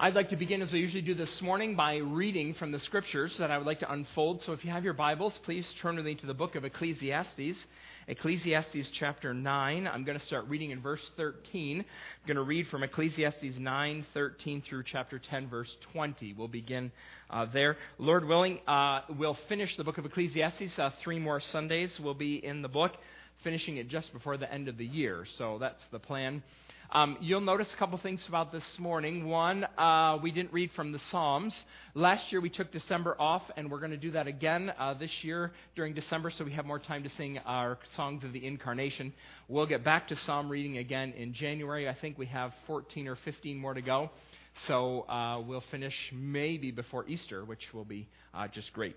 I'd like to begin, as we usually do this morning, by reading from the scriptures that I would like to unfold. So if you have your Bibles, please turn with me to the book of Ecclesiastes. Ecclesiastes chapter 9. I'm going to start reading in verse 13. I'm going to read from Ecclesiastes 9, 13 through chapter 10, verse 20. We'll begin uh, there. Lord willing, uh, we'll finish the book of Ecclesiastes. Uh, three more Sundays will be in the book, finishing it just before the end of the year. So that's the plan. Um, you'll notice a couple things about this morning. One, uh, we didn't read from the Psalms. Last year we took December off, and we're going to do that again uh, this year during December so we have more time to sing our songs of the Incarnation. We'll get back to Psalm reading again in January. I think we have 14 or 15 more to go. So uh, we'll finish maybe before Easter, which will be uh, just great.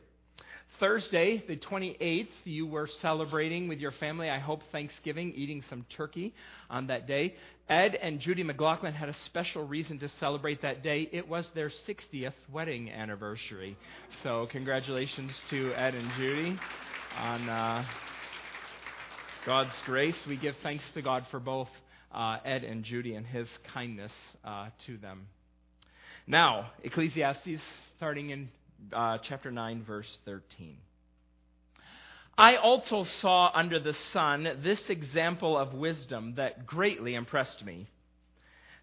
Thursday, the 28th, you were celebrating with your family, I hope, Thanksgiving, eating some turkey on that day. Ed and Judy McLaughlin had a special reason to celebrate that day. It was their 60th wedding anniversary. So, congratulations to Ed and Judy on uh, God's grace. We give thanks to God for both uh, Ed and Judy and his kindness uh, to them. Now, Ecclesiastes, starting in uh, chapter 9, verse 13. I also saw under the sun this example of wisdom that greatly impressed me.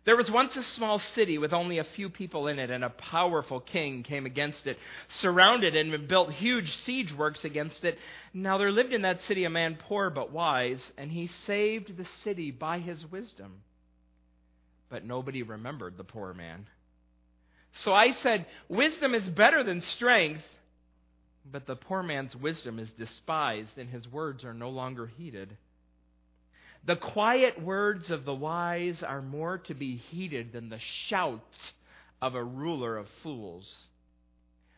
There was once a small city with only a few people in it, and a powerful king came against it, surrounded and built huge siege works against it. Now there lived in that city a man poor but wise, and he saved the city by his wisdom. But nobody remembered the poor man. So I said, Wisdom is better than strength. But the poor man's wisdom is despised, and his words are no longer heeded. The quiet words of the wise are more to be heeded than the shouts of a ruler of fools.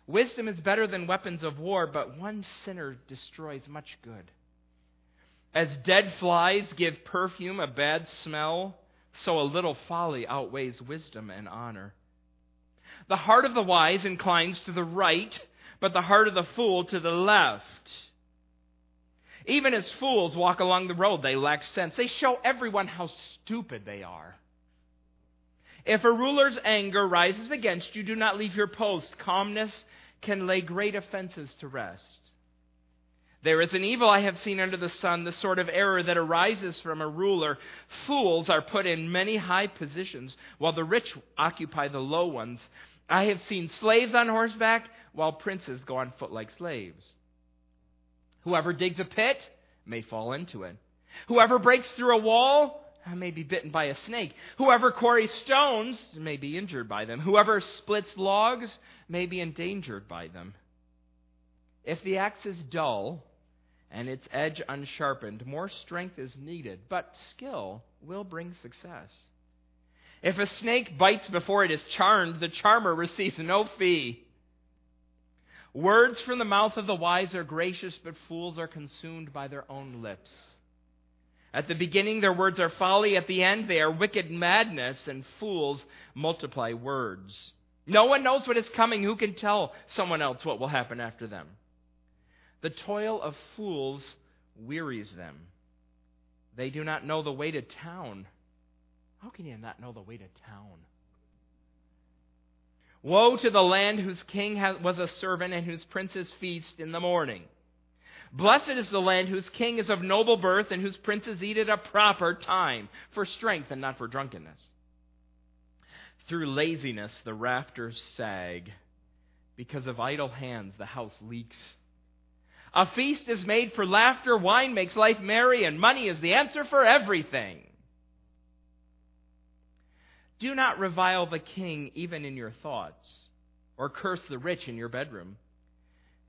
Wisdom is better than weapons of war, but one sinner destroys much good. As dead flies give perfume a bad smell, so a little folly outweighs wisdom and honor. The heart of the wise inclines to the right, but the heart of the fool to the left. Even as fools walk along the road, they lack sense. They show everyone how stupid they are. If a ruler's anger rises against you, do not leave your post. Calmness can lay great offenses to rest. There is an evil I have seen under the sun, the sort of error that arises from a ruler. Fools are put in many high positions, while the rich occupy the low ones. I have seen slaves on horseback, while princes go on foot like slaves. Whoever digs a pit may fall into it. Whoever breaks through a wall may be bitten by a snake. Whoever quarries stones may be injured by them. Whoever splits logs may be endangered by them. If the axe is dull and its edge unsharpened, more strength is needed, but skill will bring success. If a snake bites before it is charmed, the charmer receives no fee. Words from the mouth of the wise are gracious, but fools are consumed by their own lips. At the beginning, their words are folly. At the end, they are wicked madness, and fools multiply words. No one knows what is coming. Who can tell someone else what will happen after them? The toil of fools wearies them. They do not know the way to town. How can you not know the way to town? Woe to the land whose king was a servant and whose princes feast in the morning. Blessed is the land whose king is of noble birth and whose princes eat at a proper time, for strength and not for drunkenness. Through laziness the rafters sag. Because of idle hands the house leaks. A feast is made for laughter, wine makes life merry, and money is the answer for everything. Do not revile the king even in your thoughts, or curse the rich in your bedroom,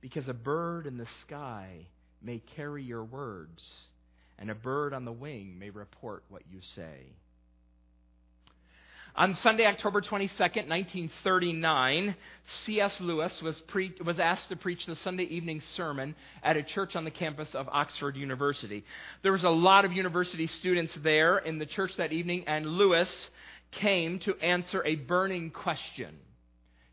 because a bird in the sky may carry your words, and a bird on the wing may report what you say. On Sunday, October 22nd, 1939, C.S. Lewis was, pre- was asked to preach the Sunday evening sermon at a church on the campus of Oxford University. There was a lot of university students there in the church that evening, and Lewis came to answer a burning question.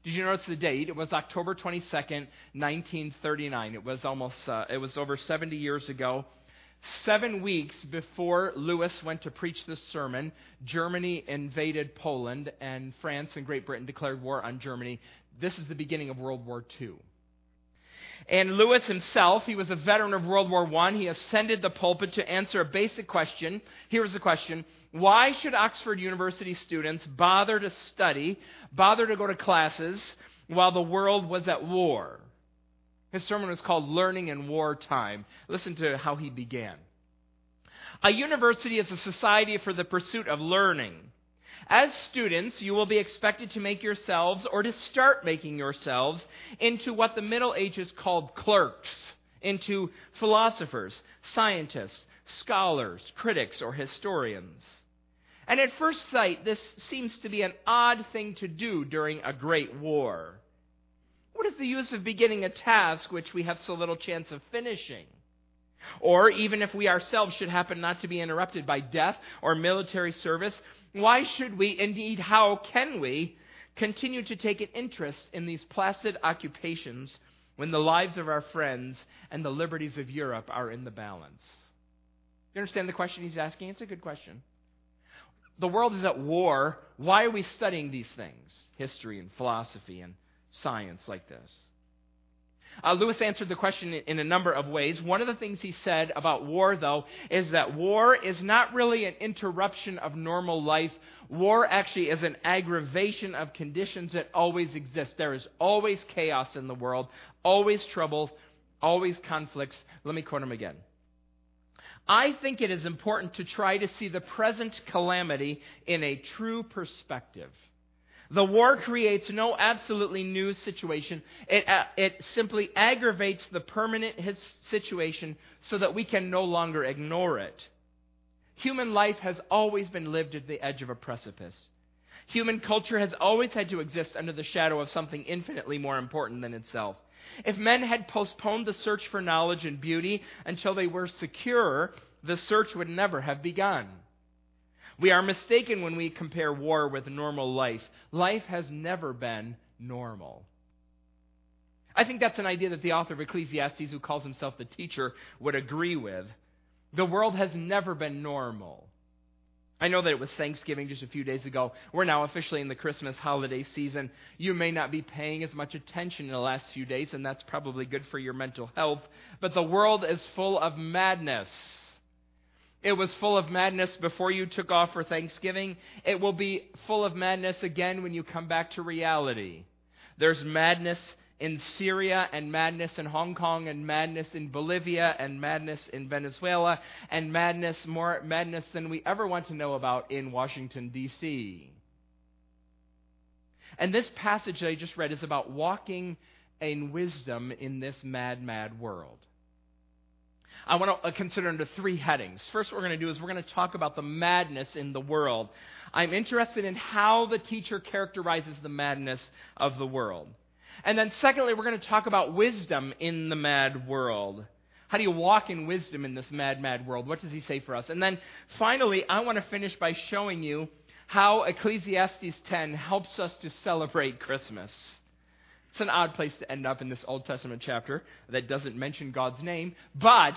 Did you notice the date? It was October 22nd, 1939. It was almost, uh, it was over 70 years ago. Seven weeks before Lewis went to preach this sermon, Germany invaded Poland, and France and Great Britain declared war on Germany. This is the beginning of World War II. And Lewis himself, he was a veteran of World War I. He ascended the pulpit to answer a basic question. Here was the question Why should Oxford University students bother to study, bother to go to classes while the world was at war? His sermon was called Learning in Wartime. Listen to how he began. A university is a society for the pursuit of learning. As students, you will be expected to make yourselves, or to start making yourselves, into what the Middle Ages called clerks, into philosophers, scientists, scholars, critics, or historians. And at first sight, this seems to be an odd thing to do during a great war. What is the use of beginning a task which we have so little chance of finishing? Or even if we ourselves should happen not to be interrupted by death or military service, why should we, indeed, how can we, continue to take an interest in these placid occupations when the lives of our friends and the liberties of Europe are in the balance? You understand the question he's asking? It's a good question. The world is at war. Why are we studying these things? History and philosophy and science like this? Uh, Lewis answered the question in a number of ways. One of the things he said about war, though, is that war is not really an interruption of normal life. War actually is an aggravation of conditions that always exist. There is always chaos in the world, always trouble, always conflicts. Let me quote him again. I think it is important to try to see the present calamity in a true perspective. The war creates no absolutely new situation. It, uh, it simply aggravates the permanent situation so that we can no longer ignore it. Human life has always been lived at the edge of a precipice. Human culture has always had to exist under the shadow of something infinitely more important than itself. If men had postponed the search for knowledge and beauty until they were secure, the search would never have begun. We are mistaken when we compare war with normal life. Life has never been normal. I think that's an idea that the author of Ecclesiastes, who calls himself the teacher, would agree with. The world has never been normal. I know that it was Thanksgiving just a few days ago. We're now officially in the Christmas holiday season. You may not be paying as much attention in the last few days, and that's probably good for your mental health. But the world is full of madness. It was full of madness before you took off for Thanksgiving. It will be full of madness again when you come back to reality. There's madness in Syria and madness in Hong Kong and madness in Bolivia and madness in Venezuela and madness more madness than we ever want to know about in Washington D.C. And this passage that I just read is about walking in wisdom in this mad mad world. I want to uh, consider under three headings. First, what we're going to do is we're going to talk about the madness in the world. I'm interested in how the teacher characterizes the madness of the world. And then, secondly, we're going to talk about wisdom in the mad world. How do you walk in wisdom in this mad, mad world? What does he say for us? And then, finally, I want to finish by showing you how Ecclesiastes 10 helps us to celebrate Christmas. It's an odd place to end up in this Old Testament chapter that doesn't mention God's name, but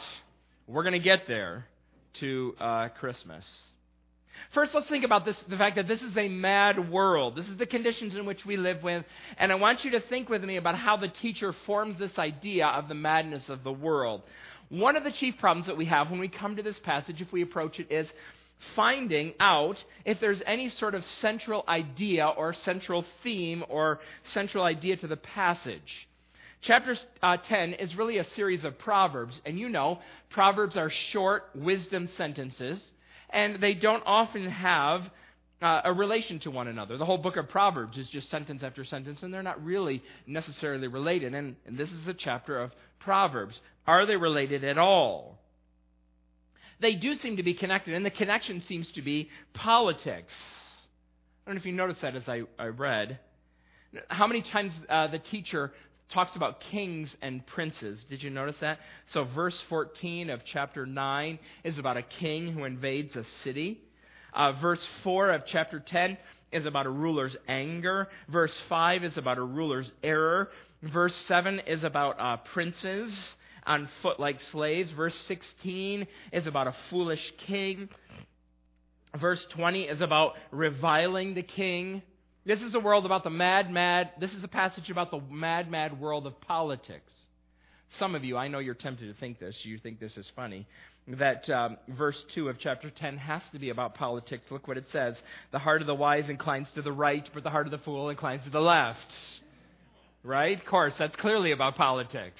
we're going to get there to uh, Christmas. First, let's think about this the fact that this is a mad world. This is the conditions in which we live with. And I want you to think with me about how the teacher forms this idea of the madness of the world. One of the chief problems that we have when we come to this passage, if we approach it, is finding out if there's any sort of central idea or central theme or central idea to the passage. Chapter uh, 10 is really a series of proverbs, and you know, proverbs are short wisdom sentences, and they don't often have uh, a relation to one another. The whole book of Proverbs is just sentence after sentence, and they're not really necessarily related. And, and this is a chapter of Proverbs. Are they related at all? They do seem to be connected, and the connection seems to be politics. I don't know if you noticed that as I, I read. How many times uh, the teacher talks about kings and princes. Did you notice that? So, verse 14 of chapter 9 is about a king who invades a city. Uh, verse 4 of chapter 10 is about a ruler's anger. Verse 5 is about a ruler's error. Verse 7 is about uh, princes. On foot like slaves. Verse 16 is about a foolish king. Verse 20 is about reviling the king. This is a world about the mad, mad, this is a passage about the mad, mad world of politics. Some of you, I know you're tempted to think this, you think this is funny, that um, verse 2 of chapter 10 has to be about politics. Look what it says. The heart of the wise inclines to the right, but the heart of the fool inclines to the left. Right? Of course, that's clearly about politics.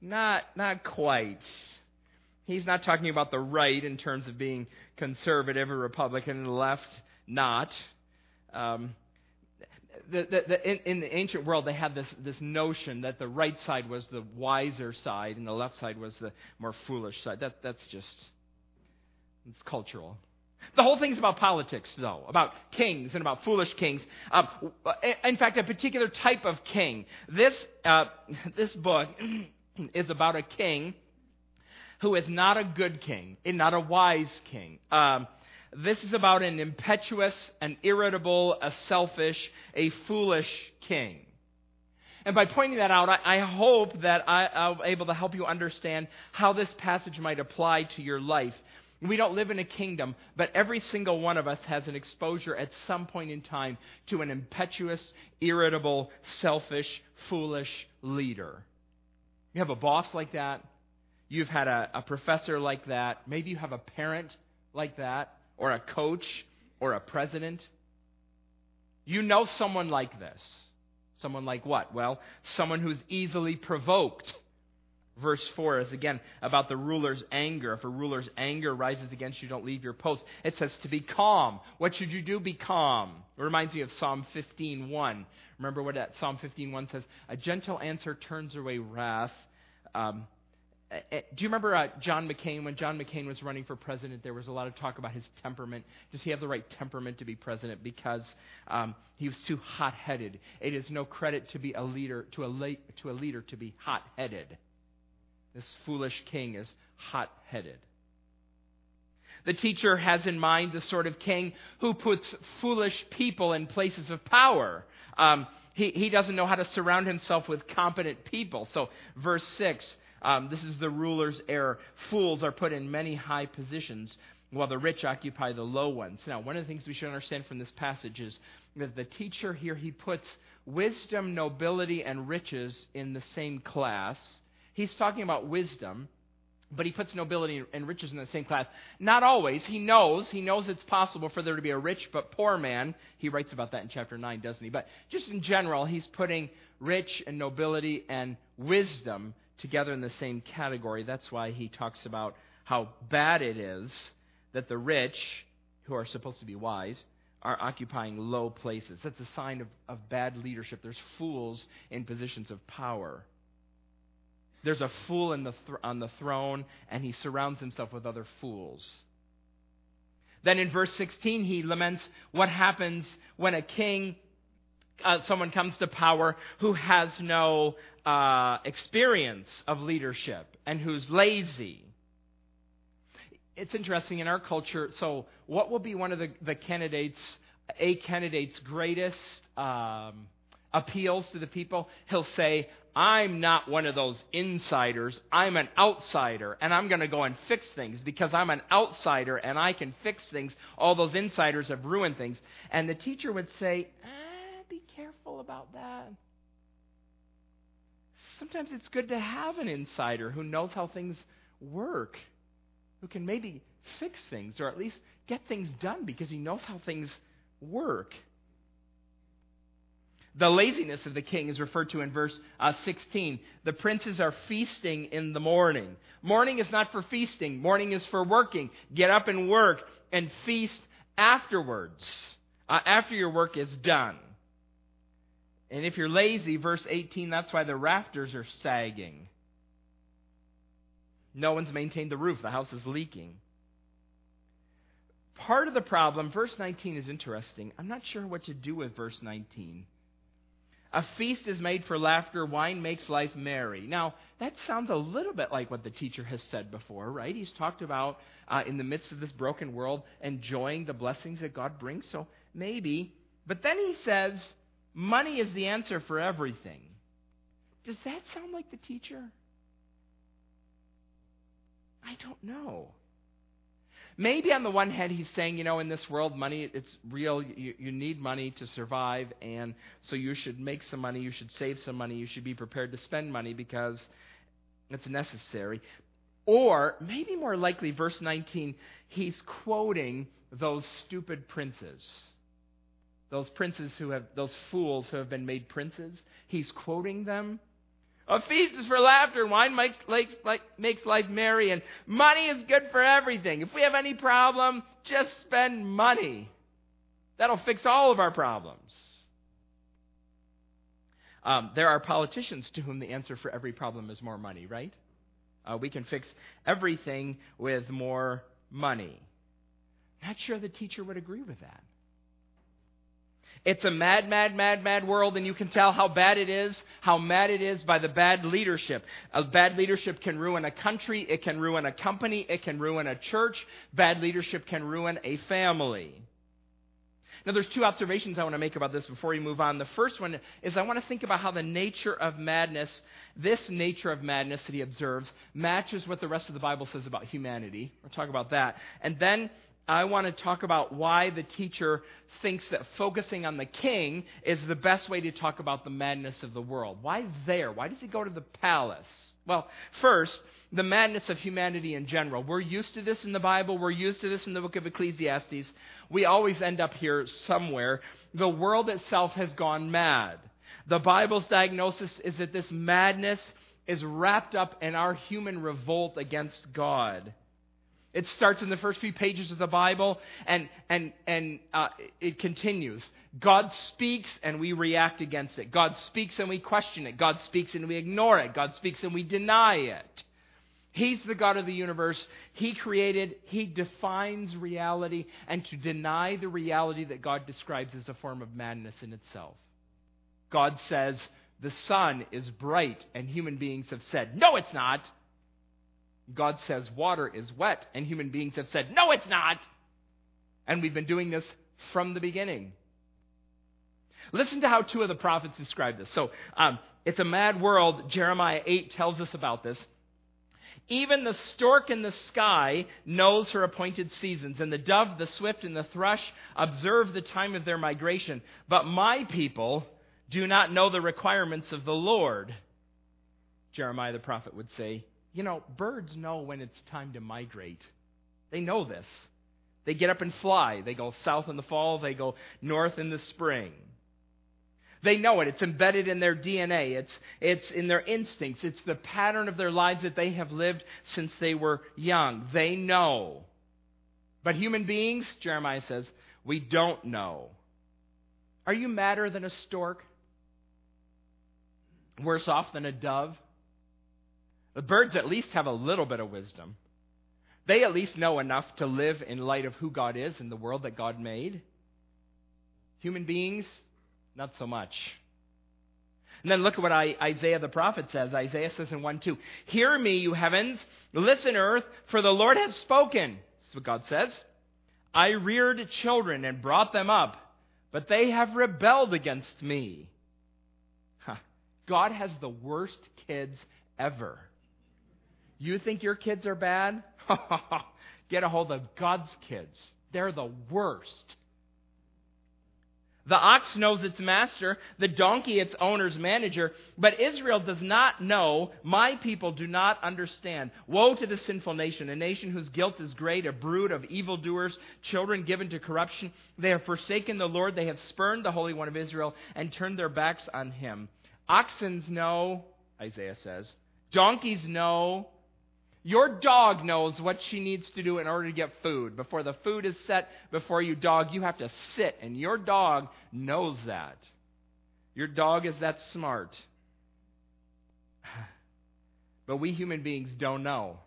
Not, not quite. He's not talking about the right in terms of being conservative or Republican, and the left not. Um, the, the, the, in, in, the ancient world, they had this, this notion that the right side was the wiser side and the left side was the more foolish side. That, that's just, it's cultural. The whole thing's about politics, though, about kings and about foolish kings. Uh, in fact, a particular type of king. This, uh, this book is about a king who is not a good king and not a wise king. Um, this is about an impetuous, an irritable, a selfish, a foolish king. And by pointing that out, I, I hope that I, I'm able to help you understand how this passage might apply to your life. We don't live in a kingdom, but every single one of us has an exposure at some point in time to an impetuous, irritable, selfish, foolish leader. You have a boss like that. You've had a, a professor like that. Maybe you have a parent like that or a coach or a president. You know someone like this. Someone like what? Well, someone who's easily provoked. Verse 4 is again about the ruler's anger. If a ruler's anger rises against you, don't leave your post. It says to be calm. What should you do? Be calm. It reminds me of Psalm 15:1. Remember what that Psalm 15:1 says? A gentle answer turns away wrath. Um, uh, uh, do you remember uh, John McCain? When John McCain was running for president, there was a lot of talk about his temperament. Does he have the right temperament to be president? Because um, he was too hot-headed. It is no credit to be a leader to a, to a leader to be hot-headed. This foolish king is hot-headed. The teacher has in mind the sort of king who puts foolish people in places of power. Um, he, he doesn't know how to surround himself with competent people. So, verse 6 um, this is the ruler's error. Fools are put in many high positions, while the rich occupy the low ones. Now, one of the things we should understand from this passage is that the teacher here, he puts wisdom, nobility, and riches in the same class. He's talking about wisdom, but he puts nobility and riches in the same class. Not always. He knows. He knows it's possible for there to be a rich but poor man. He writes about that in chapter 9, doesn't he? But just in general, he's putting rich and nobility and wisdom together in the same category. That's why he talks about how bad it is that the rich, who are supposed to be wise, are occupying low places. That's a sign of, of bad leadership. There's fools in positions of power. There's a fool the th- on the throne, and he surrounds himself with other fools. Then in verse 16, he laments what happens when a king uh, someone comes to power who has no uh, experience of leadership and who's lazy. It's interesting in our culture. So, what will be one of the, the candidates, a candidate's greatest um, appeals to the people? He'll say, I'm not one of those insiders. I'm an outsider, and I'm going to go and fix things because I'm an outsider and I can fix things. All those insiders have ruined things. And the teacher would say, eh, be careful about that. Sometimes it's good to have an insider who knows how things work, who can maybe fix things or at least get things done because he knows how things work. The laziness of the king is referred to in verse uh, 16. The princes are feasting in the morning. Morning is not for feasting, morning is for working. Get up and work and feast afterwards, uh, after your work is done. And if you're lazy, verse 18, that's why the rafters are sagging. No one's maintained the roof, the house is leaking. Part of the problem, verse 19 is interesting. I'm not sure what to do with verse 19. A feast is made for laughter, wine makes life merry. Now, that sounds a little bit like what the teacher has said before, right? He's talked about uh, in the midst of this broken world, enjoying the blessings that God brings, so maybe. But then he says, money is the answer for everything. Does that sound like the teacher? I don't know. Maybe on the one hand, he's saying, you know, in this world, money, it's real. You, you need money to survive, and so you should make some money. You should save some money. You should be prepared to spend money because it's necessary. Or maybe more likely, verse 19, he's quoting those stupid princes. Those princes who have, those fools who have been made princes. He's quoting them a feast is for laughter, and wine makes, makes, makes life merry, and money is good for everything. If we have any problem, just spend money. That'll fix all of our problems. Um, there are politicians to whom the answer for every problem is more money, right? Uh, we can fix everything with more money. Not sure the teacher would agree with that. It's a mad, mad, mad, mad world, and you can tell how bad it is, how mad it is by the bad leadership. A bad leadership can ruin a country, it can ruin a company, it can ruin a church. Bad leadership can ruin a family. Now, there's two observations I want to make about this before we move on. The first one is I want to think about how the nature of madness, this nature of madness that he observes, matches what the rest of the Bible says about humanity. We'll talk about that. And then I want to talk about why the teacher thinks that focusing on the king is the best way to talk about the madness of the world. Why there? Why does he go to the palace? Well, first, the madness of humanity in general. We're used to this in the Bible. We're used to this in the book of Ecclesiastes. We always end up here somewhere. The world itself has gone mad. The Bible's diagnosis is that this madness is wrapped up in our human revolt against God. It starts in the first few pages of the Bible and, and, and uh, it continues. God speaks and we react against it. God speaks and we question it. God speaks and we ignore it. God speaks and we deny it. He's the God of the universe. He created, He defines reality, and to deny the reality that God describes is a form of madness in itself. God says, the sun is bright, and human beings have said, no, it's not. God says water is wet, and human beings have said, no, it's not. And we've been doing this from the beginning. Listen to how two of the prophets describe this. So, um, it's a mad world. Jeremiah 8 tells us about this. Even the stork in the sky knows her appointed seasons, and the dove, the swift, and the thrush observe the time of their migration. But my people do not know the requirements of the Lord. Jeremiah the prophet would say, you know, birds know when it's time to migrate. They know this. They get up and fly. They go south in the fall, they go north in the spring. They know it. It's embedded in their DNA. It's, it's in their instincts. It's the pattern of their lives that they have lived since they were young. They know. But human beings, Jeremiah says, we don't know. Are you madder than a stork? Worse off than a dove? The birds at least have a little bit of wisdom. They at least know enough to live in light of who God is and the world that God made. Human beings, not so much. And then look at what I, Isaiah the prophet says. Isaiah says in 1 2, Hear me, you heavens, listen, earth, for the Lord has spoken. This is what God says. I reared children and brought them up, but they have rebelled against me. Huh. God has the worst kids ever. You think your kids are bad? Get a hold of God's kids. They're the worst. The ox knows its master, the donkey its owner's manager, but Israel does not know. My people do not understand. Woe to the sinful nation, a nation whose guilt is great, a brood of evildoers, children given to corruption. They have forsaken the Lord, they have spurned the Holy One of Israel, and turned their backs on him. Oxen know, Isaiah says. Donkeys know. Your dog knows what she needs to do in order to get food. Before the food is set before you, dog, you have to sit, and your dog knows that. Your dog is that smart. But we human beings don't know.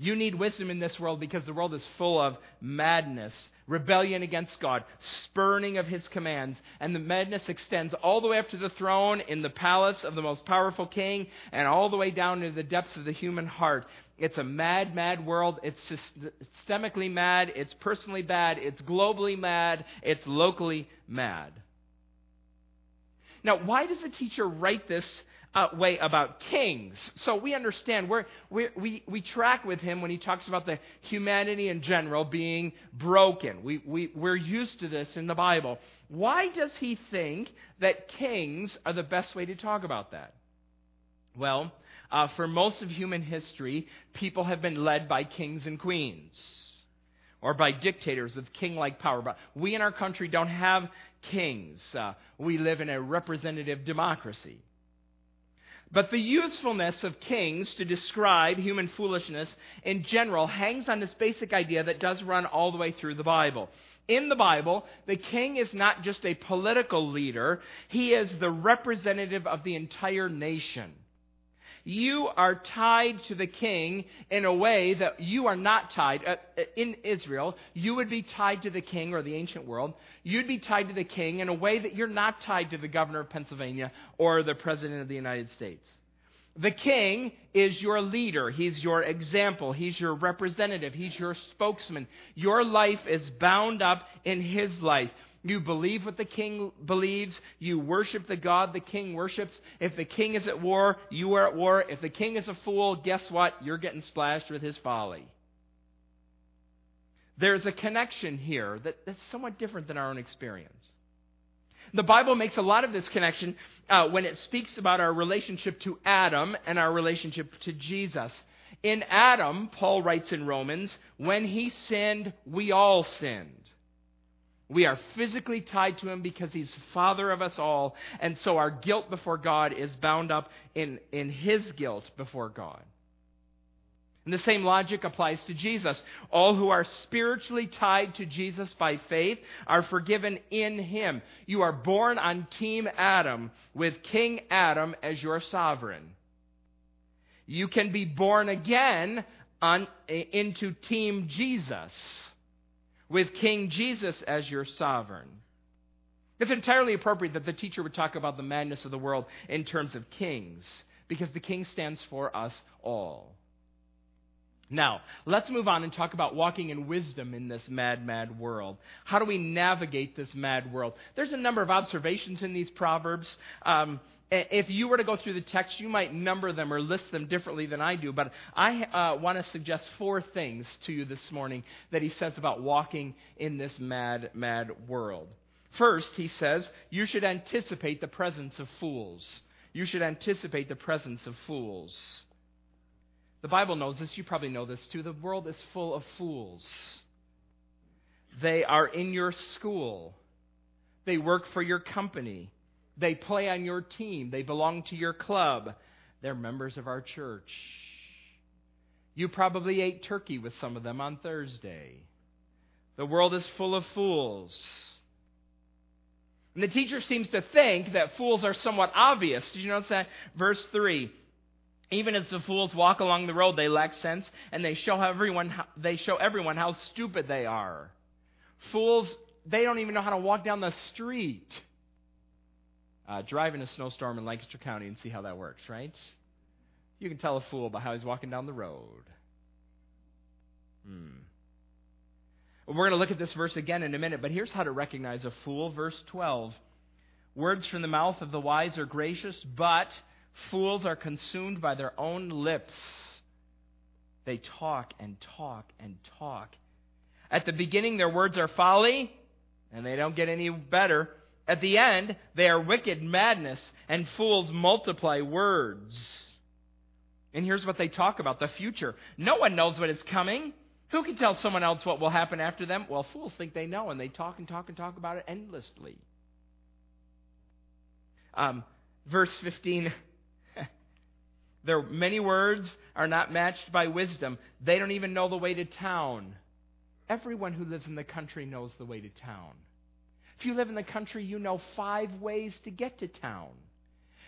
You need wisdom in this world because the world is full of madness, rebellion against God, spurning of his commands, and the madness extends all the way up to the throne in the palace of the most powerful king and all the way down into the depths of the human heart. It's a mad, mad world. It's systemically mad. It's personally bad. It's globally mad. It's locally mad. Now, why does the teacher write this uh, way about kings. So we understand, we we, we track with him when he talks about the humanity in general being broken. We, we, we're used to this in the Bible. Why does he think that kings are the best way to talk about that? Well, uh, for most of human history, people have been led by kings and queens or by dictators with king like power. But we in our country don't have kings. Uh, we live in a representative democracy. But the usefulness of kings to describe human foolishness in general hangs on this basic idea that does run all the way through the Bible. In the Bible, the king is not just a political leader, he is the representative of the entire nation you are tied to the king in a way that you are not tied. Uh, uh, in Israel, you would be tied to the king or the ancient world. You'd be tied to the king in a way that you're not tied to the governor of Pennsylvania or the president of the United States. The king is your leader. He's your example. He's your representative. He's your spokesman. Your life is bound up in his life. You believe what the king believes. You worship the God the king worships. If the king is at war, you are at war. If the king is a fool, guess what? You're getting splashed with his folly. There's a connection here that, that's somewhat different than our own experience. The Bible makes a lot of this connection uh, when it speaks about our relationship to Adam and our relationship to Jesus. In Adam, Paul writes in Romans, when he sinned, we all sinned. We are physically tied to him because he's father of us all, and so our guilt before God is bound up in, in his guilt before God. And the same logic applies to Jesus. All who are spiritually tied to Jesus by faith are forgiven in him. You are born on Team Adam with King Adam as your sovereign. You can be born again on, into Team Jesus with King Jesus as your sovereign. It's entirely appropriate that the teacher would talk about the madness of the world in terms of kings, because the king stands for us all. Now, let's move on and talk about walking in wisdom in this mad, mad world. How do we navigate this mad world? There's a number of observations in these Proverbs. Um, if you were to go through the text, you might number them or list them differently than I do. But I uh, want to suggest four things to you this morning that he says about walking in this mad, mad world. First, he says, you should anticipate the presence of fools. You should anticipate the presence of fools. The Bible knows this. You probably know this too. The world is full of fools. They are in your school, they work for your company. They play on your team. They belong to your club. They're members of our church. You probably ate turkey with some of them on Thursday. The world is full of fools. And the teacher seems to think that fools are somewhat obvious. Did you notice that? Verse 3. Even as the fools walk along the road, they lack sense, and they show everyone they show everyone how stupid they are. Fools, they don't even know how to walk down the street uh, drive in a snowstorm in Lancaster County and see how that works, right? You can tell a fool by how he's walking down the road. Hmm. We're going to look at this verse again in a minute, but here's how to recognize a fool. Verse 12 Words from the mouth of the wise are gracious, but fools are consumed by their own lips. They talk and talk and talk. At the beginning, their words are folly, and they don't get any better. At the end, they are wicked madness, and fools multiply words. And here's what they talk about the future. No one knows what is coming. Who can tell someone else what will happen after them? Well, fools think they know, and they talk and talk and talk about it endlessly. Um, verse 15 Their many words are not matched by wisdom. They don't even know the way to town. Everyone who lives in the country knows the way to town. If you live in the country, you know five ways to get to town.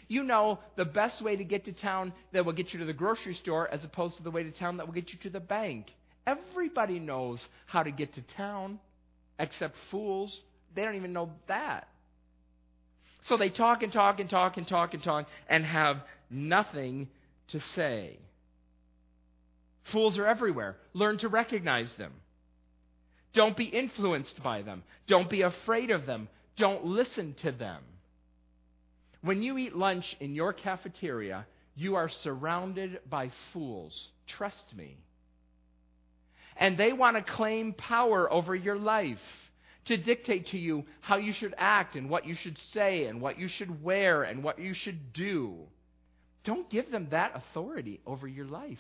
You know the best way to get to town that will get you to the grocery store as opposed to the way to town that will get you to the bank. Everybody knows how to get to town, except fools. They don't even know that. So they talk and talk and talk and talk and talk and have nothing to say. Fools are everywhere. Learn to recognize them. Don't be influenced by them. Don't be afraid of them. Don't listen to them. When you eat lunch in your cafeteria, you are surrounded by fools. Trust me. And they want to claim power over your life, to dictate to you how you should act and what you should say and what you should wear and what you should do. Don't give them that authority over your life.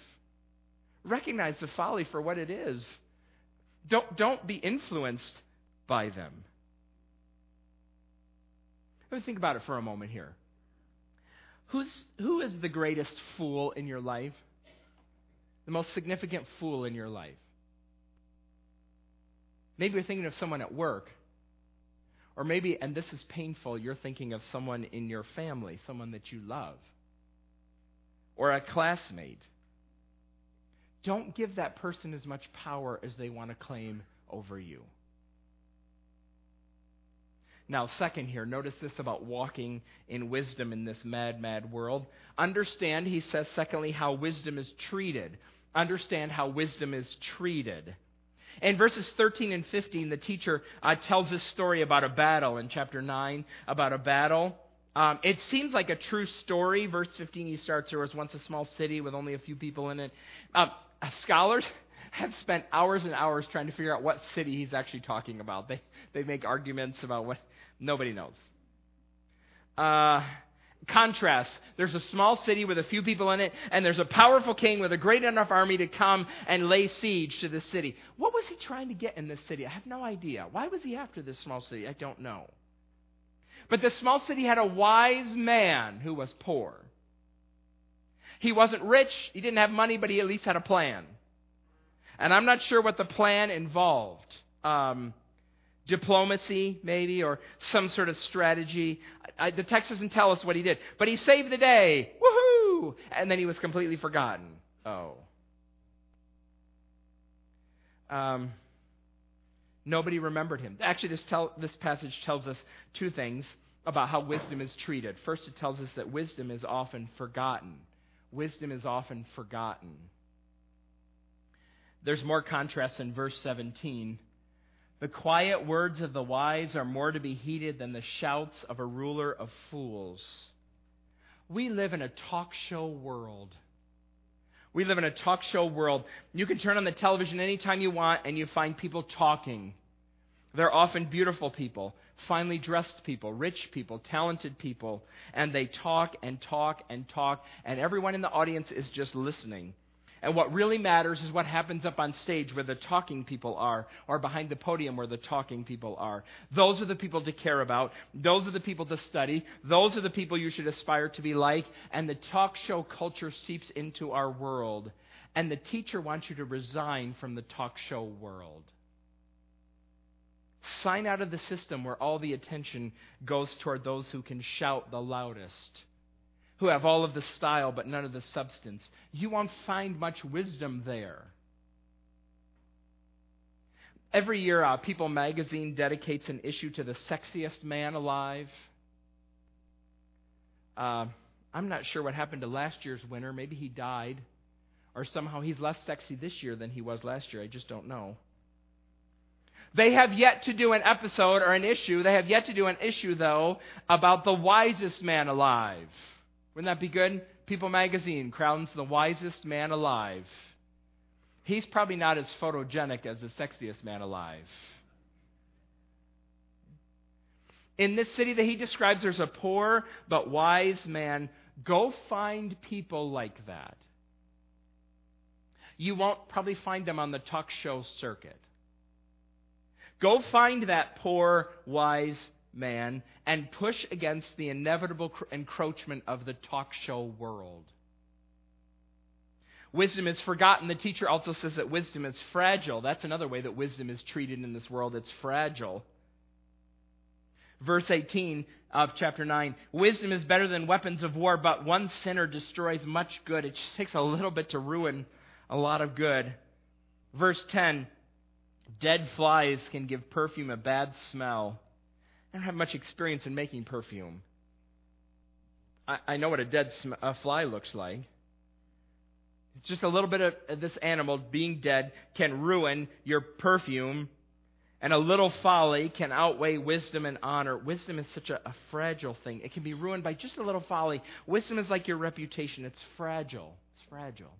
Recognize the folly for what it is. Don't, don't be influenced by them. Let me think about it for a moment here. Who's, who is the greatest fool in your life? The most significant fool in your life? Maybe you're thinking of someone at work. Or maybe, and this is painful, you're thinking of someone in your family, someone that you love. Or a classmate. Don't give that person as much power as they want to claim over you. Now, second here, notice this about walking in wisdom in this mad, mad world. Understand, he says, secondly, how wisdom is treated. Understand how wisdom is treated. In verses 13 and 15, the teacher uh, tells this story about a battle in chapter 9, about a battle. Um, it seems like a true story. Verse 15, he starts, There was once a small city with only a few people in it. Uh, scholars have spent hours and hours trying to figure out what city he's actually talking about. They, they make arguments about what Nobody knows. Uh, contrast there's a small city with a few people in it, and there's a powerful king with a great enough army to come and lay siege to the city. What was he trying to get in this city? I have no idea. Why was he after this small city? I don't know. But the small city had a wise man who was poor. He wasn't rich, he didn't have money, but he at least had a plan. And I'm not sure what the plan involved. Um, diplomacy, maybe, or some sort of strategy. I, the text doesn't tell us what he did. But he saved the day. Woohoo! And then he was completely forgotten. Oh. Um, nobody remembered him. Actually, this, tell, this passage tells us two things about how wisdom is treated. First, it tells us that wisdom is often forgotten. Wisdom is often forgotten. There's more contrast in verse 17 the quiet words of the wise are more to be heeded than the shouts of a ruler of fools. We live in a talk show world. We live in a talk show world. You can turn on the television anytime you want and you find people talking. They're often beautiful people, finely dressed people, rich people, talented people, and they talk and talk and talk, and everyone in the audience is just listening. And what really matters is what happens up on stage where the talking people are, or behind the podium where the talking people are. Those are the people to care about. Those are the people to study. Those are the people you should aspire to be like. And the talk show culture seeps into our world. And the teacher wants you to resign from the talk show world. Sign out of the system where all the attention goes toward those who can shout the loudest who have all of the style but none of the substance. You won't find much wisdom there. Every year, uh, People magazine dedicates an issue to the sexiest man alive. Uh, I'm not sure what happened to last year's winner. Maybe he died, or somehow he's less sexy this year than he was last year. I just don't know. They have yet to do an episode or an issue. They have yet to do an issue, though, about the wisest man alive. Wouldn't that be good? People magazine crowns the wisest man alive. He's probably not as photogenic as the sexiest man alive. In this city that he describes, there's a poor but wise man. Go find people like that. You won't probably find them on the talk show circuit. Go find that poor, wise man and push against the inevitable encroachment of the talk show world. Wisdom is forgotten. The teacher also says that wisdom is fragile. That's another way that wisdom is treated in this world. It's fragile. Verse 18 of chapter 9 Wisdom is better than weapons of war, but one sinner destroys much good. It just takes a little bit to ruin a lot of good. Verse 10 Dead flies can give perfume a bad smell. I don't have much experience in making perfume. I, I know what a dead sm- a fly looks like. It's just a little bit of this animal being dead can ruin your perfume And a little folly can outweigh wisdom and honor. Wisdom is such a, a, fragile thing. It can be ruined by just a little folly. Wisdom is like your reputation, it's fragile. It's fragile.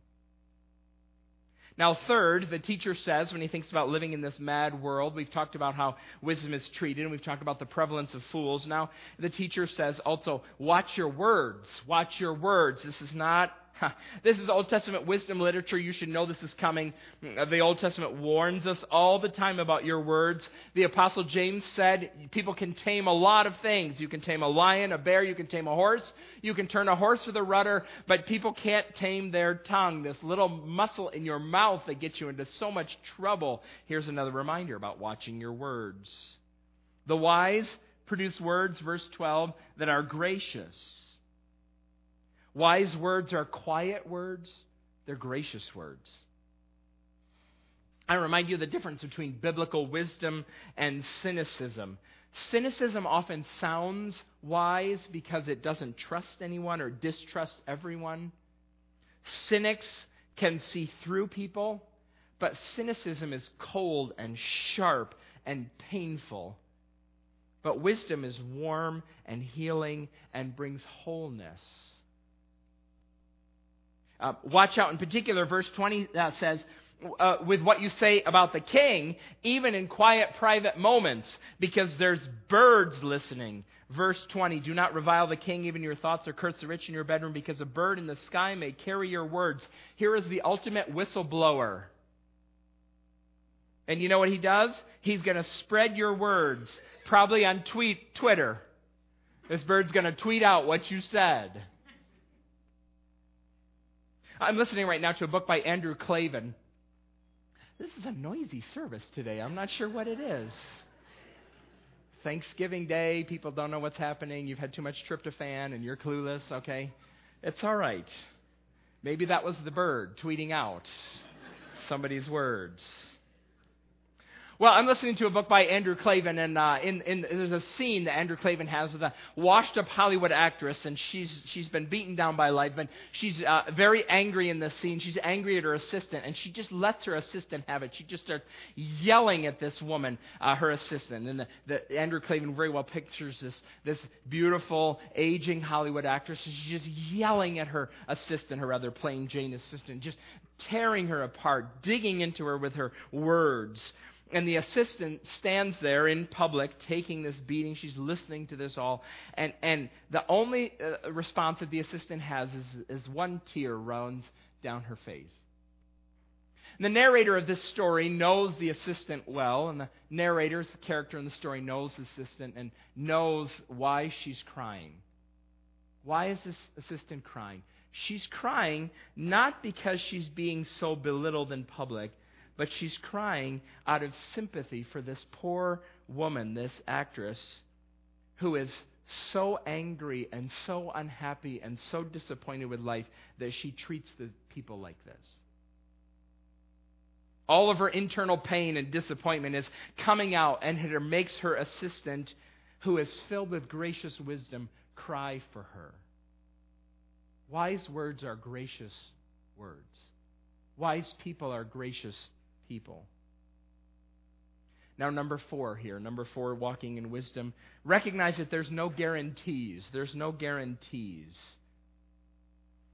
Now, third, the teacher says when he thinks about living in this mad world, we've talked about how wisdom is treated, and we've talked about the prevalence of fools. Now, the teacher says also, watch your words. Watch your words. This is not This is Old Testament wisdom literature. You should know this is coming. The Old Testament warns us all the time about your words. The Apostle James said people can tame a lot of things. You can tame a lion, a bear, you can tame a horse, you can turn a horse with a rudder, but people can't tame their tongue. This little muscle in your mouth that gets you into so much trouble. Here's another reminder about watching your words. The wise produce words, verse 12, that are gracious Wise words are quiet words, they're gracious words. I remind you of the difference between biblical wisdom and cynicism. Cynicism often sounds wise because it doesn't trust anyone or distrust everyone. Cynics can see through people, but cynicism is cold and sharp and painful. But wisdom is warm and healing and brings wholeness. Uh, watch out in particular, verse 20 uh, says, uh, with what you say about the king, even in quiet private moments, because there's birds listening. Verse 20, do not revile the king, even your thoughts, or curse the rich in your bedroom, because a bird in the sky may carry your words. Here is the ultimate whistleblower. And you know what he does? He's going to spread your words, probably on tweet, Twitter. This bird's going to tweet out what you said. I'm listening right now to a book by Andrew Klavan. This is a noisy service today. I'm not sure what it is. Thanksgiving Day, people don't know what's happening. You've had too much tryptophan and you're clueless, okay? It's all right. Maybe that was the bird tweeting out somebody's words. Well, I'm listening to a book by Andrew Klavan, and uh, in, in, there's a scene that Andrew Klavan has with a washed-up Hollywood actress, and she's she's been beaten down by life, and she's uh, very angry in this scene. She's angry at her assistant, and she just lets her assistant have it. She just starts yelling at this woman, uh, her assistant, and the, the, Andrew Klavan very well pictures this this beautiful aging Hollywood actress. And she's just yelling at her assistant, her other plain Jane assistant, just tearing her apart, digging into her with her words. And the assistant stands there in public taking this beating. She's listening to this all. And, and the only uh, response that the assistant has is, is one tear runs down her face. And the narrator of this story knows the assistant well, and the narrator, the character in the story, knows the assistant and knows why she's crying. Why is this assistant crying? She's crying not because she's being so belittled in public, but she's crying out of sympathy for this poor woman, this actress, who is so angry and so unhappy and so disappointed with life that she treats the people like this. All of her internal pain and disappointment is coming out, and it makes her assistant, who is filled with gracious wisdom, cry for her. Wise words are gracious words. Wise people are gracious people. Now, number four here, number four, walking in wisdom. Recognize that there's no guarantees. There's no guarantees.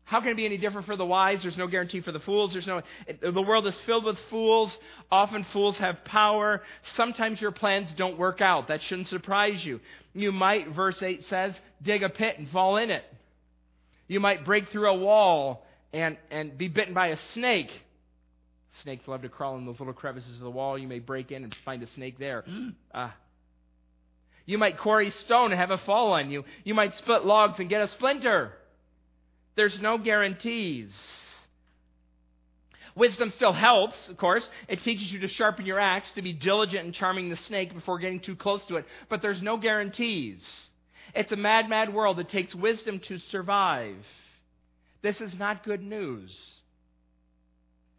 How can it be any different for the wise? There's no guarantee for the fools. There's no. The world is filled with fools. Often fools have power. Sometimes your plans don't work out. That shouldn't surprise you. You might, verse 8 says, dig a pit and fall in it. You might break through a wall and, and be bitten by a snake. Snakes love to crawl in those little crevices of the wall. You may break in and find a snake there. Ah. You might quarry stone and have a fall on you. You might split logs and get a splinter. There's no guarantees. Wisdom still helps, of course. It teaches you to sharpen your axe, to be diligent in charming the snake before getting too close to it. But there's no guarantees. It's a mad, mad world. It takes wisdom to survive. This is not good news.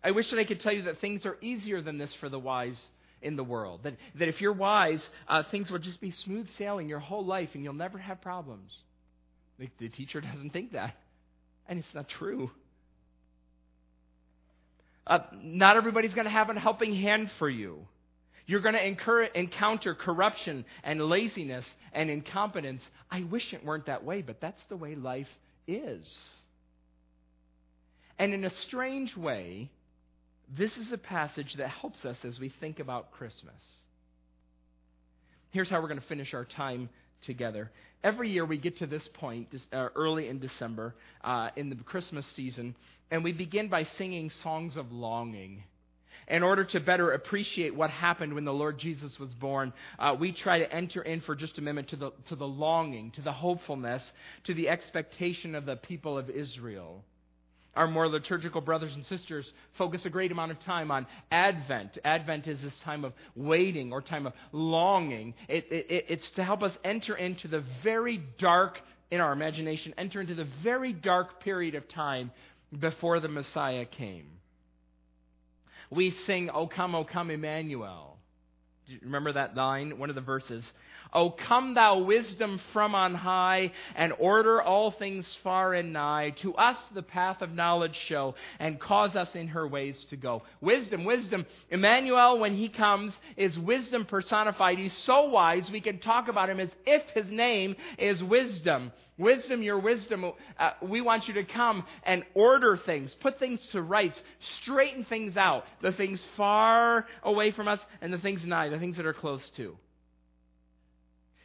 I wish that I could tell you that things are easier than this for the wise in the world. That, that if you're wise, uh, things will just be smooth sailing your whole life and you'll never have problems. The, the teacher doesn't think that. And it's not true. Uh, not everybody's going to have a helping hand for you. You're going to incur, encounter corruption and laziness and incompetence. I wish it weren't that way, but that's the way life is. And in a strange way, this is a passage that helps us as we think about Christmas. Here's how we're going to finish our time together. Every year we get to this point, uh, early in December, uh, in the Christmas season, and we begin by singing songs of longing. In order to better appreciate what happened when the Lord Jesus was born, uh, we try to enter in for just a minute to the, to the longing, to the hopefulness, to the expectation of the people of Israel. Our more liturgical brothers and sisters focus a great amount of time on Advent. Advent is this time of waiting or time of longing. It, it, it's to help us enter into the very dark, in our imagination, enter into the very dark period of time before the Messiah came. We sing, O come, O come, Emmanuel. Do you remember that line? One of the verses. O come thou wisdom from on high, and order all things far and nigh. To us the path of knowledge show, and cause us in her ways to go. Wisdom, wisdom. Emmanuel, when he comes, is wisdom personified. He's so wise, we can talk about him as if his name is wisdom. Wisdom, your wisdom. Uh, we want you to come and order things, put things to rights, straighten things out. The things far away from us and the things nigh, the things that are close to.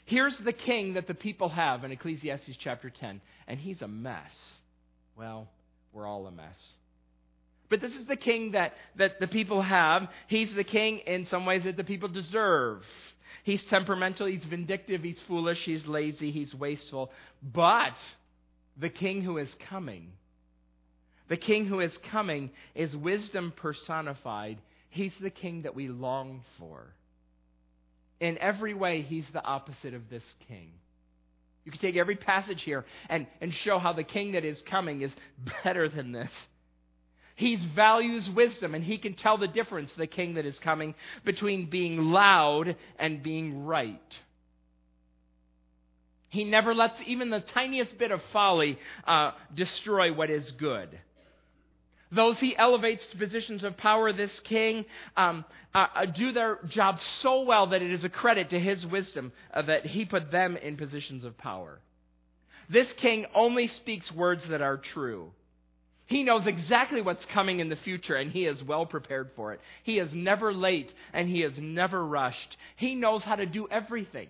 Here's the king that the people have in Ecclesiastes chapter 10, and he's a mess. Well, we're all a mess. But this is the king that, that the people have. He's the king in some ways that the people deserve. He's temperamental, he's vindictive, he's foolish, he's lazy, he's wasteful. But the king who is coming, the king who is coming is wisdom personified. He's the king that we long for. In every way, he's the opposite of this king. You can take every passage here and, and show how the king that is coming is better than this. He values wisdom, and he can tell the difference, the king that is coming, between being loud and being right. He never lets even the tiniest bit of folly uh, destroy what is good. Those he elevates to positions of power, this king, um, uh, uh, do their job so well that it is a credit to his wisdom uh, that he put them in positions of power. This king only speaks words that are true. He knows exactly what's coming in the future and he is well prepared for it. He is never late and he is never rushed. He knows how to do everything.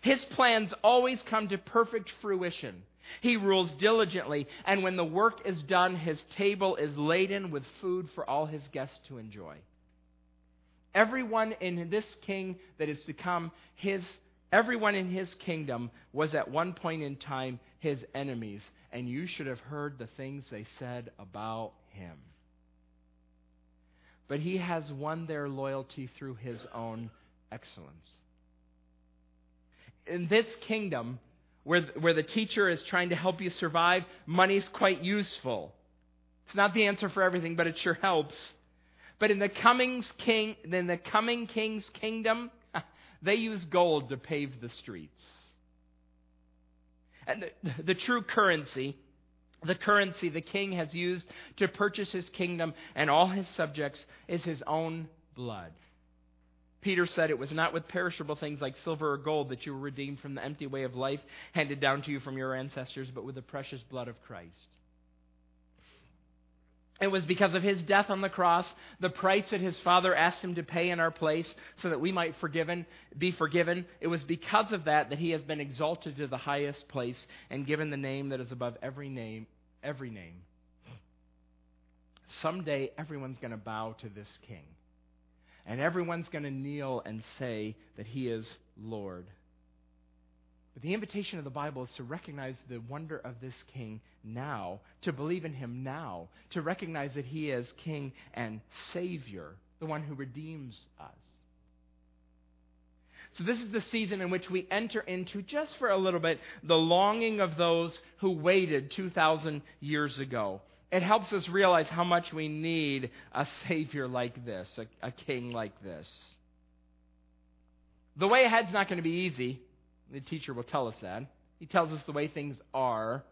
His plans always come to perfect fruition. He rules diligently, and when the work is done, his table is laden with food for all his guests to enjoy. Everyone in this king that is to come, his, everyone in his kingdom was at one point in time his enemies, and you should have heard the things they said about him. But he has won their loyalty through his own excellence. In this kingdom, where, where the teacher is trying to help you survive, money's quite useful. It's not the answer for everything, but it sure helps. But in the coming king, in the coming king's kingdom, they use gold to pave the streets. And the, the true currency, the currency the king has used to purchase his kingdom and all his subjects, is his own blood. Peter said it was not with perishable things like silver or gold that you were redeemed from the empty way of life handed down to you from your ancestors, but with the precious blood of Christ. It was because of his death on the cross, the price that his Father asked him to pay in our place so that we might forgiven, be forgiven. It was because of that that he has been exalted to the highest place and given the name that is above every name, every name. Someday everyone's going to bow to this king and everyone's going to kneel and say that he is Lord. But the invitation of the Bible is to recognize the wonder of this king now, to believe in him now, to recognize that he is king and savior, the one who redeems us. So, this is the season in which we enter into, just for a little bit, the longing of those who waited 2,000 years ago it helps us realize how much we need a Savior like this, a, a King like this. The way ahead's not going to be easy. The teacher will tell us that. He tells us the way things are.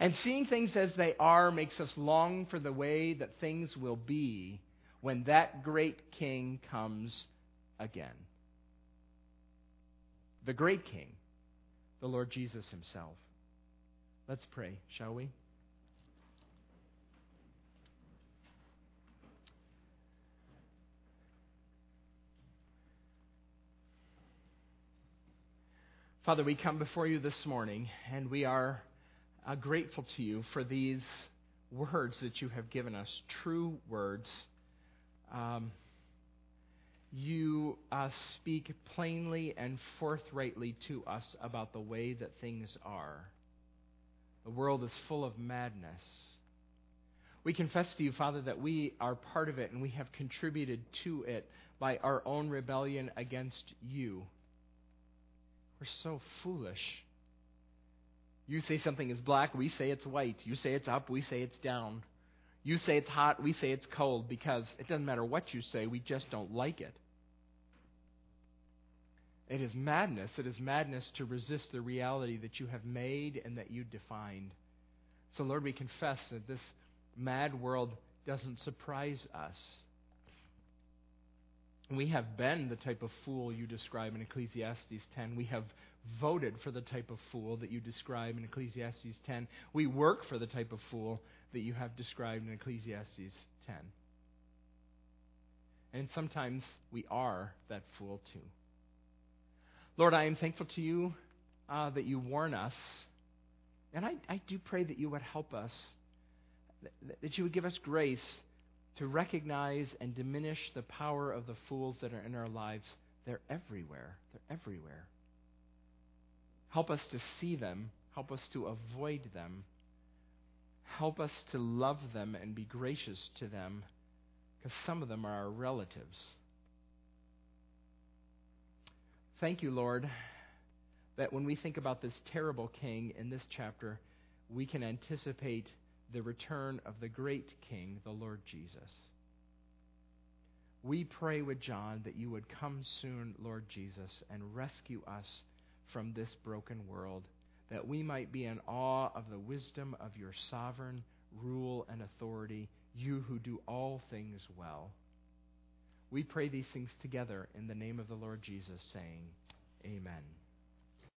And seeing things as they are makes us long for the way that things will be when that great king comes again. The great king, the Lord Jesus himself. Let's pray, shall we? Father, we come before you this morning and we are uh, grateful to you for these words that you have given us, true words. Um, you uh, speak plainly and forthrightly to us about the way that things are. The world is full of madness. We confess to you, Father, that we are part of it and we have contributed to it by our own rebellion against you. We're so foolish. You say something is black, we say it's white. You say it's up, we say it's down. You say it's hot, we say it's cold because it doesn't matter what you say, we just don't like it. It is madness. It is madness to resist the reality that you have made and that you defined. So, Lord, we confess that this mad world doesn't surprise us. We have been the type of fool you describe in Ecclesiastes 10. We have voted for the type of fool that you describe in Ecclesiastes 10. We work for the type of fool that you have described in Ecclesiastes 10. And sometimes we are that fool too. Lord, I am thankful to you uh, that you warn us. And I, I do pray that you would help us, that, that you would give us grace to recognize and diminish the power of the fools that are in our lives. They're everywhere. They're everywhere. Help us to see them. Help us to avoid them. Help us to love them and be gracious to them because some of them are our relatives. Thank you, Lord, that when we think about this terrible king in this chapter, we can anticipate the return of the great King, the Lord Jesus. We pray with John that you would come soon, Lord Jesus, and rescue us from this broken world, that we might be in awe of the wisdom of your sovereign rule and authority, you who do all things well. We pray these things together in the name of the Lord Jesus, saying, Amen.